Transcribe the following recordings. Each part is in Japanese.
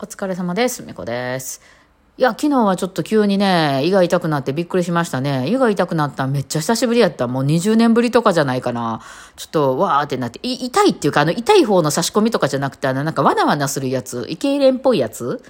お疲れ様です。みこです。いや、昨日はちょっと急にね、胃が痛くなってびっくりしましたね。胃が痛くなったんめっちゃ久しぶりやった。もう20年ぶりとかじゃないかな。ちょっと、わーってなって、い痛いっていうか、あの、痛い方の差し込みとかじゃなくて、あの、なんかわなわなするやつ、胃痙攣っぽいやつ？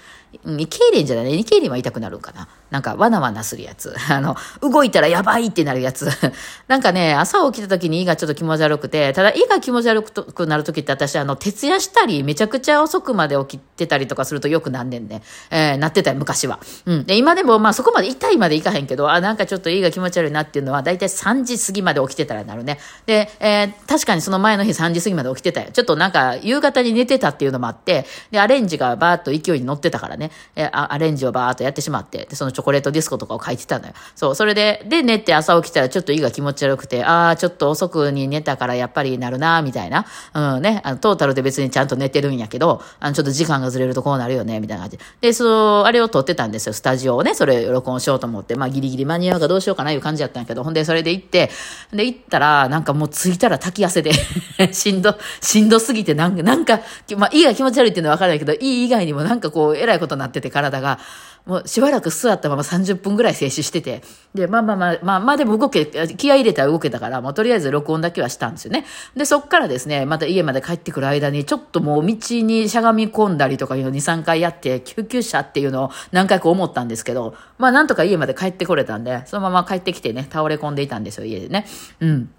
胃痙攣じゃないね。胃痙攣は痛くなるんかな。なんか、わなわなするやつ。あの、動いたらやばいってなるやつ。なんかね、朝起きた時に胃がちょっと気持ち悪くて、ただ胃が気持ち悪くなる時って私、あの、徹夜したり、めちゃくちゃ遅くまで起きてたりとかするとよくなんねんね。えー、なってたよ、昔は。うん。で、今でも、まあそこまで痛いまでいかへんけど、あ、なんかちょっと胃が気持ち悪いなっていうのは、だいたい3時過ぎまで起きてたらなるね。で、えー、確かにその前の日3時過ぎまで起きてたよ。ちょっとなんか、夕方に寝てたっていうのもあって、で、アレンジがバーっと勢いに乗ってたからね、えーアレンジをバーっとやってしまって、で、そのチョコレートディスコとかを書いてたのよ。そう、それで、で、寝て朝起きたらちょっと胃が気持ち悪くて、ああ、ちょっと遅くに寝たからやっぱりなるな、みたいな。うんね、あの、トータルで別にちゃんと寝てるんやけど、あの、ちょっと時間がずれるとこうなるよね、みたいな感じで。で、そう、あれを撮ってたんですよ、スタジオをね、それ録音しようと思って、まあギリギリ間に合うかどうしようかないう感じやったんやけど、ほんでそれで行って、で、行ったら、なんかもう着いたら滝汗で、しんど、しんどすぎて、なんか、なんか、まあ胃が気持ち悪いっていうのはわからないけど、いい以外にもなんかこう、えらいことになってて、体が。もうしばらく座ったまま30分ぐらい静止してて。で、まあまあまあ、まあまあでも動け、気合入れたら動けたから、もうとりあえず録音だけはしたんですよね。で、そっからですね、また家まで帰ってくる間に、ちょっともう道にしゃがみ込んだりとかいうの2、3回やって、救急車っていうのを何回か思ったんですけど、まあなんとか家まで帰ってこれたんで、そのまま帰ってきてね、倒れ込んでいたんですよ、家でね。うん。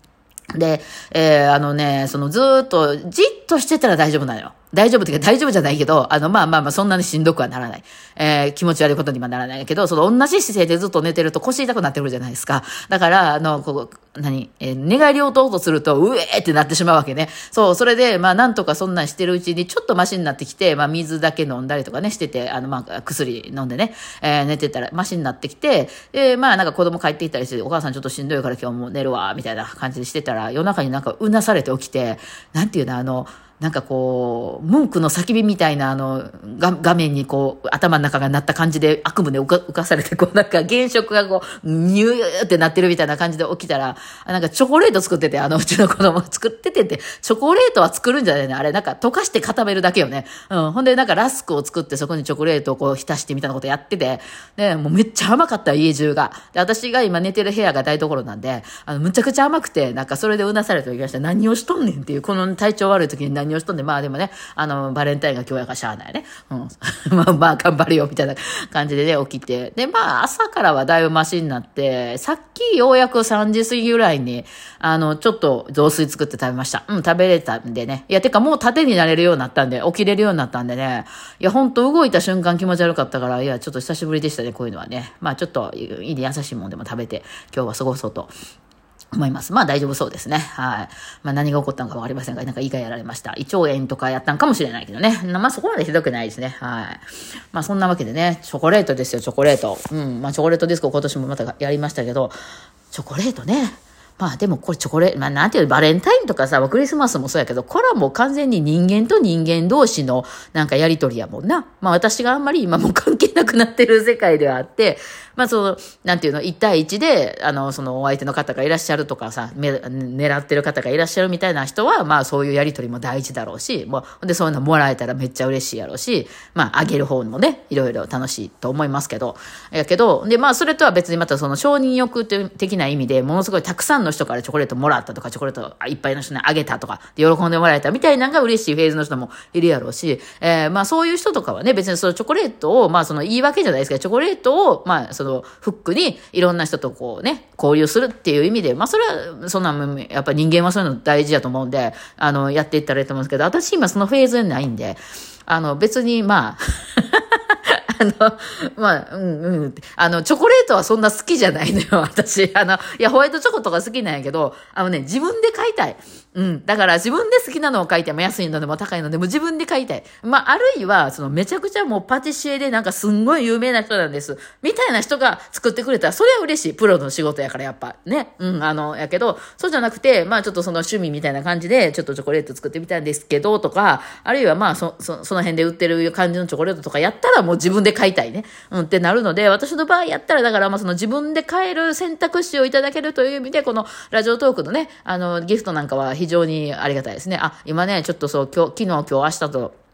で、えー、あのね、そのずっと、じっとしてたら大丈夫なのよ。大丈夫っていうか大丈夫じゃないけど、あの、まあまあまあ、そんなにしんどくはならない。えー、気持ち悪いことにはならないけど、その同じ姿勢でずっと寝てると腰痛くなってくるじゃないですか。だから、あの、こう、何、えー、寝返りを打とうとすると、うえーってなってしまうわけね。そう、それで、まあ、なんとかそんなんしてるうちに、ちょっとマシになってきて、まあ、水だけ飲んだりとかね、してて、あの、まあ、薬飲んでね、えー、寝てたら、マシになってきて、えー、まあ、なんか子供帰ってきたりして、お母さんちょっとしんどいから今日も寝るわ、みたいな感じでしてたら、夜中になんかうなされて起きて、なんていうの、あの、なんかこう、文句の叫びみたいなあの、が画面にこう、頭の中がなった感じで悪夢で浮か浮かされて、こうなんか原色がこう、ニューってなってるみたいな感じで起きたら、なんかチョコレート作ってて、あの、うちの子供作っててって、チョコレートは作るんじゃないね。あれ、なんか溶かして固めるだけよね。うん。ほんで、なんかラスクを作ってそこにチョコレートをこう浸してみたいなことやってて、ね、もうめっちゃ甘かった家中が。で、私が今寝てる部屋が台所なんで、あの、むちゃくちゃ甘くて、なんかそれでうなされておきました。何をしとんねんっていう、この体調悪い時に何をしとんねん。まあでもね、あの、バレンタインが今日やかしゃあないね。うん。まあまあ頑張れよ、みたいな感じでね、起きて。で、まあ朝からはだいぶマシになって、さっきようやく3時過ぎぐらいに、あの、ちょっと雑炊作って食べました。うん、食べれたんでね。いや、てかもう縦になれるようになったんで、起きれるようになったんでね。いや、ほんと動いた瞬間気持ち悪かったから、いや、ちょっと久しぶりでしたね、こういうのはね。まあちょっと、いいね、優しいもんでも食べて、今日は過ごそうと。思います。まあ大丈夫そうですね。はい。まあ何が起こったのか分かりませんが、なんか胃がやられました。胃腸炎とかやったんかもしれないけどね。まあそこまでひどくないですね。はい。まあそんなわけでね、チョコレートですよ、チョコレート。うん。まあチョコレートディスコ今年もまたやりましたけど、チョコレートね。まあでもこれチョコレート、まあなんていう、バレンタインとかさ、クリスマスもそうやけど、これはもう完全に人間と人間同士のなんかやりとりやもんな。まあ私があんまり今も関係なくなってる世界ではあって、まあその、なんていうの、1対1で、あの、そのお相手の方がいらっしゃるとかさ、め狙ってる方がいらっしゃるみたいな人は、まあそういうやりとりも大事だろうし、もう、でそういうのもらえたらめっちゃ嬉しいやろうし、まああげる方もね、いろいろ楽しいと思いますけど、やけど、でまあそれとは別にまたその承認欲的な意味で、ものすごいたくさんのの人からチョコレートもらったとか、チョコレートいっぱいの人にあげたとか、喜んでもらえたみたいなのが嬉しいフェーズの人もいるやろうし、えー、まあそういう人とかはね、別にそのチョコレートを、まあその言い訳じゃないですけど、チョコレートを、まあそのフックにいろんな人とこうね、交流するっていう意味で、まあそれは、そんな、やっぱ人間はそういうの大事だと思うんで、あの、やっていったらいいと思うんですけど、私今そのフェーズにないんで、あの別にまあ、あの、まあ、うんうん。あの、チョコレートはそんな好きじゃないのよ、私。あの、いや、ホワイトチョコとか好きなんやけど、あのね、自分で買いたい。うん。だから自分で好きなのを買いたい。安いのでも高いのでも自分で買いたい。まあ、あるいは、その、めちゃくちゃもうパティシエでなんかすんごい有名な人なんです。みたいな人が作ってくれたら、それは嬉しい。プロの仕事やから、やっぱ。ね。うん、あの、やけど、そうじゃなくて、まあ、ちょっとその趣味みたいな感じで、ちょっとチョコレート作ってみたんですけど、とか、あるいはまあ、そ、そ、その辺で売ってる感じのチョコレートとかやったらもう自分で買いたいね。うん、ってなるので、私の場合やったら、だからまあその自分で買える選択肢をいただけるという意味で、このラジオトークのね、あの、ギフトなんかは非常にありがたいですね。あ、今ね、ちょっとそう、今日、昨日、今日、明日と、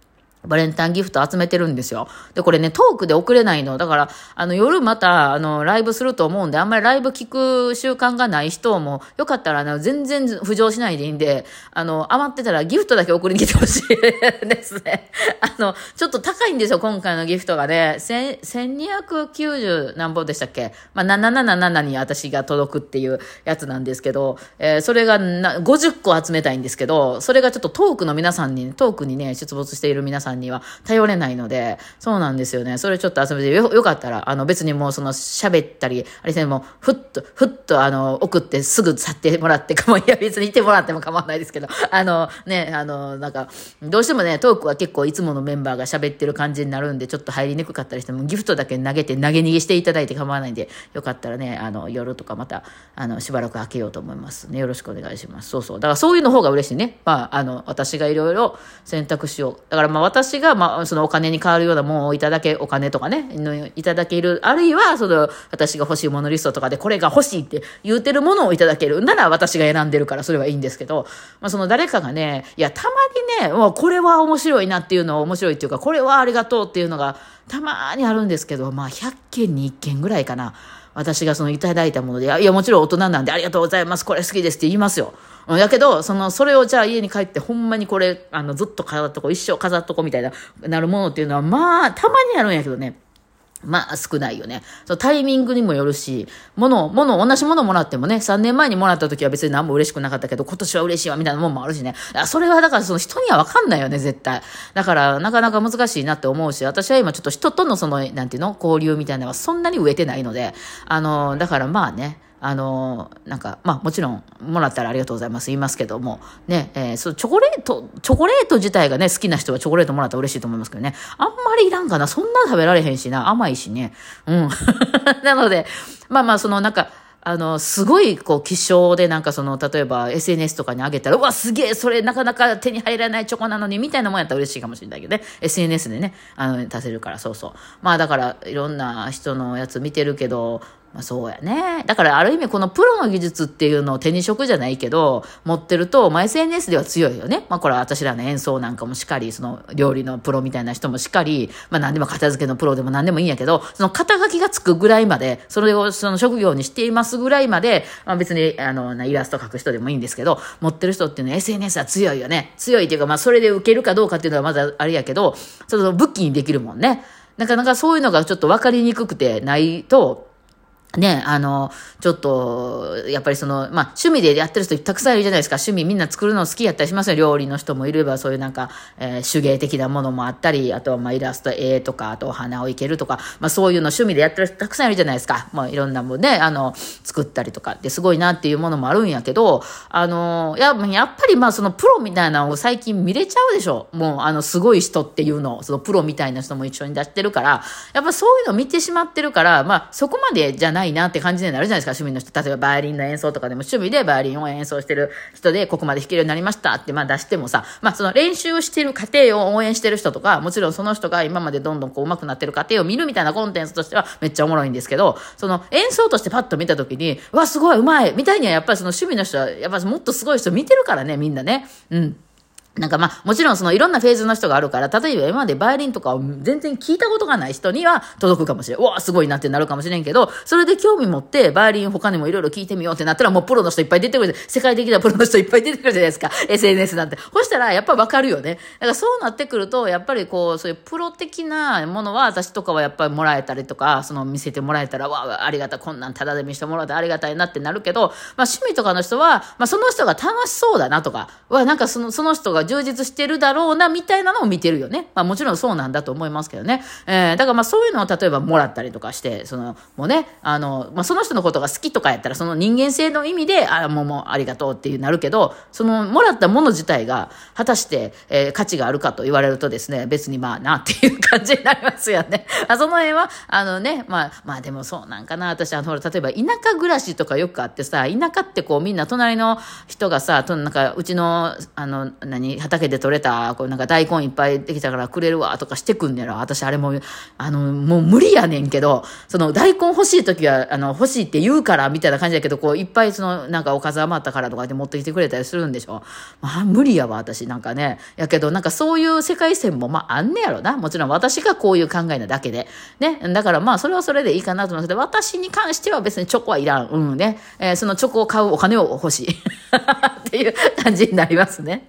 バレンタインギフト集めてるんですよ。で、これね、トークで送れないの。だから、あの、夜また、あの、ライブすると思うんで、あんまりライブ聞く習慣がない人も、よかったら、あの、全然浮上しないでいいんで、あの、余ってたらギフトだけ送りに来てほしいですね。あの、ちょっと高いんですよ、今回のギフトがね。1290何本でしたっけ？まあ、777に私が届くっていうやつなんですけど、えー、それがな50個集めたいんですけど、それがちょっとトークの皆さんに、トークにね、出没している皆さんさんには頼れないので、そうなんですよね。それちょっと遊びでよ、よかったら、あの別にもうその喋ったり、あれですね、もうふっと、ふっとあの、送ってすぐ去ってもらってかも、いや別にいてもらっても構わないですけど、あのね、あの、なんか、どうしてもね、トークは結構いつものメンバーが喋ってる感じになるんで、ちょっと入りにくかったりしても、ギフトだけ投げて投げ逃げしていただいて構わないんで、よかったらね、あの、夜とかまた、あの、しばらく開けようと思いますね。よろしくお願いします。そうそう。だからそういうの方が嬉しいね。まあ、あの、私がいろいろ選択肢を、だからまあ私私が、まあ、そのお金に変わるようなものをいただけ、お金とかね、いただける。あるいは、その、私が欲しいものリストとかで、これが欲しいって言うてるものをいただける。なら私が選んでるから、それはいいんですけど、まあ、その誰かがね、いや、たまにね、もうこれは面白いなっていうのを面白いっていうか、これはありがとうっていうのが、たまにあるんですけど、まあ、100件に1件ぐらいかな。私がそのいただいたもので、いや、もちろん大人なんでありがとうございます、これ好きですって言いますよ。だけど、その、それをじゃあ家に帰ってほんまにこれ、あの、ずっと飾っとこう、一生飾っとこうみたいな、なるものっていうのは、まあ、たまにあるんやけどね。まあ少ないよね。そうタイミングにもよるし、物、物、同じものもらってもね、3年前にもらった時は別に何も嬉しくなかったけど、今年は嬉しいわみたいなもんもあるしね。それはだからその人にはわかんないよね、絶対。だからなかなか難しいなって思うし、私は今ちょっと人とのその、なんていうの交流みたいなのはそんなに植えてないので、あの、だからまあね、あの、なんか、まあもちろん、もらったらありがとうございます言いますけども、ね、えー、そう、チョコレート、チョコレート自体がね、好きな人はチョコレートもらったら嬉しいと思いますけどね、あんまりいらんかな、そんな食べられへんしな、甘いしね。うん。なので、まあまあ、そのなんか、あの、すごい、こう、希少で、なんかその、例えば SNS とかに上げたら、うわ、すげえ、それなかなか手に入らないチョコなのに、みたいなもんやったら嬉しいかもしれないけどね。SNS でね、あの、出せるから、そうそう。まあだから、いろんな人のやつ見てるけど、まあそうやね。だからある意味このプロの技術っていうのを手に職じゃないけど、持ってると、まあ SNS では強いよね。まあこれは私らの演奏なんかもしっかり、その料理のプロみたいな人もしっかり、まあ何でも片付けのプロでも何でもいいんやけど、その肩書きがつくぐらいまで、それをその職業にしていますぐらいまで、まあ別にあの、イラスト描く人でもいいんですけど、持ってる人っていうのは SNS は強いよね。強いっていうかまあそれで受けるかどうかっていうのはまだあれやけど、その武器にできるもんね。なかなかそういうのがちょっと分かりにくくてないと、ね、あの、ちょっと、やっぱりその、まあ、趣味でやってる人たくさんいるじゃないですか。趣味みんな作るの好きやったりしますよ。料理の人もいれば、そういうなんか、えー、手芸的なものもあったり、あとはまあ、イラスト、絵とか、あとお花を生けるとか、まあ、そういうの趣味でやってる人たくさんいるじゃないですか。まあ、いろんなもんね、あの、作ったりとかってすごいなっていうものもあるんやけど、あの、や、やっぱりまあ、そのプロみたいなのを最近見れちゃうでしょ。もう、あの、すごい人っていうのを、そのプロみたいな人も一緒に出してるから、やっぱそういうの見てしまってるから、まあ、そこまでじゃないないなって感じになるじゃないですか、趣味の人。例えばバイオリンの演奏とかでも趣味でバイオリンを演奏してる人で、ここまで弾けるようになりましたって、まあ出してもさ、まあその練習してる過程を応援してる人とか、もちろんその人が今までどんどんこう上手くなってる過程を見るみたいなコンテンツとしてはめっちゃおもろいんですけど、その演奏としてパッと見た時に、わ、すごい、うまいみたいにはやっぱりその趣味の人は、やっぱもっとすごい人見てるからね、みんなね。うん。なんかまあ、もちろんそのいろんなフェーズの人があるから、例えば今までバイオリンとかを全然聞いたことがない人には届くかもしれん。うわ、すごいなってなるかもしれんけど、それで興味持ってバイオリン他にもいろいろ聞いてみようってなったらもうプロの人いっぱい出てくる。世界的なプロの人いっぱい出てくるじゃないですか。SNS なんて。そしたらやっぱわかるよね。だからそうなってくると、やっぱりこう、そういうプロ的なものは私とかはやっぱりもらえたりとか、その見せてもらえたら、わ、あありがたい、こんなんただで見せてもらってありがたいなってなるけど、まあ趣味とかの人は、まあその人が楽しそうだなとか、わ、なんかその、その人が充実してるだろうな、みたいなのを見てるよね。まあもちろんそうなんだと思いますけどね。えー、だからまあそういうのを例えばもらったりとかして、その、もうね、あの、まあその人のことが好きとかやったら、その人間性の意味で、あ、もうもうありがとうっていうなるけど、その、もらったもの自体が、果たして、えー、価値があるかと言われるとですね、別にまあなっていう感じになりますよね。あその辺は、あのね、まあ、まあでもそうなんかな。私、あの、ほら例えば田舎暮らしとかよくあってさ、田舎ってこうみんな隣の人がさ、となんかうちの、あの、何、畑で採れた、こうなんか大根いっぱいできたからくれるわとかしてくんねやろ。私あれも、あの、もう無理やねんけど、その大根欲しい時は、あの、欲しいって言うからみたいな感じだけど、こういっぱいその、なんかおかず余ったからとかで持ってきてくれたりするんでしょ。まあ無理やわ、私なんかね。やけどなんかそういう世界線もまああんねやろな。もちろん私がこういう考えなだけで。ね。だからまあそれはそれでいいかなと思うんですけど、私に関しては別にチョコはいらん。うんね。えー、そのチョコを買うお金を欲しい。っていう感じになりますね。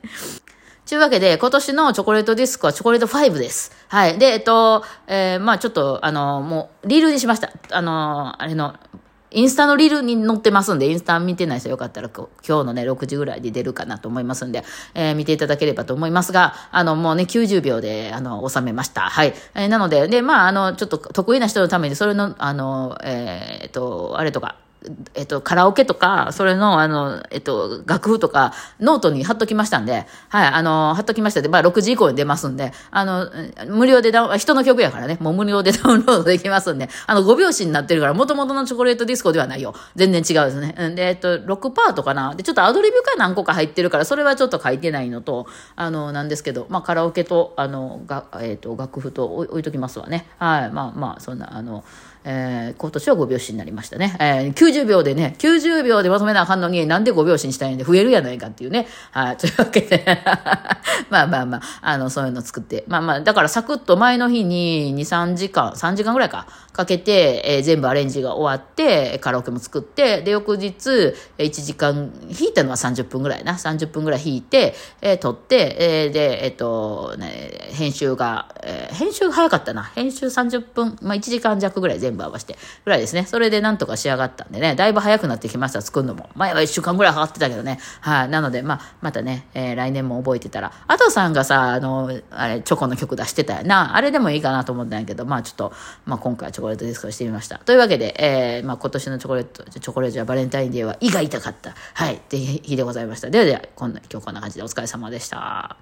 というわけで、今年のチョコレートディスクはチョコレート5です。はい。で、えっと、えー、まあちょっと、あの、もう、リールにしました。あの、あれの、インスタのリールに載ってますんで、インスタ見てない人よかったら今日のね、6時ぐらいで出るかなと思いますんで、えー、見ていただければと思いますが、あの、もうね、90秒で、あの、収めました。はい。えー、なので、で、まあ、あの、ちょっと得意な人のために、それの、あの、えー、っと、あれとか、えっと、カラオケとか、それの、あの、えっと、楽譜とか、ノートに貼っときましたんで、はい、あの、貼っときましたで、まあ、6時以降に出ますんで、あの、無料でダウン、人の曲やからね、もう無料でダウンロードできますんで、あの、5拍子になってるから、元々のチョコレートディスコではないよ。全然違うですね。で、えっと、6パートかな。で、ちょっとアドリブが何個か入ってるから、それはちょっと書いてないのと、あの、なんですけど、まあ、カラオケと、あの、が、えっと、楽譜と置いときますわね。はい、まあまあ、そんな、あの、えー、今年は5拍子になりましたね。えー、90秒でね、90秒でまとめなあかんのに、なんで5拍子にしたいんで増えるやないかっていうね。はい、というわけで まあまあまあ、あの、そういうの作って。まあまあ、だからサクッと前の日に2、3時間、3時間ぐらいか、かけて、えー、全部アレンジが終わって、カラオケも作って、で、翌日、1時間、弾いたのは30分ぐらいな。30分ぐらい弾いて、えー、撮って、えー、で、えっ、ー、と、ね、編集が、えー、編集が早かったな。編集30分、まあ1時間弱ぐらい全部合わせて、ぐらいですね。それでなんとか仕上がったんでね、だいぶ早くなってきました、作るのも。前は1週間ぐらいかかってたけどね。はい、なので、まあ、またね、えー、来年も覚えてたら。あとさんがさ、あの、あれ、チョコの曲出してたよな。あれでもいいかなと思ったんやけど、まあちょっと、まあ今回はチョコレートディスコしてみました。というわけで、えー、まあ今年のチョコレート、チョコレートやバレンタインデーは胃が痛かった。はい、って日でございました。ではでは、こんな、今日こんな感じでお疲れ様でした。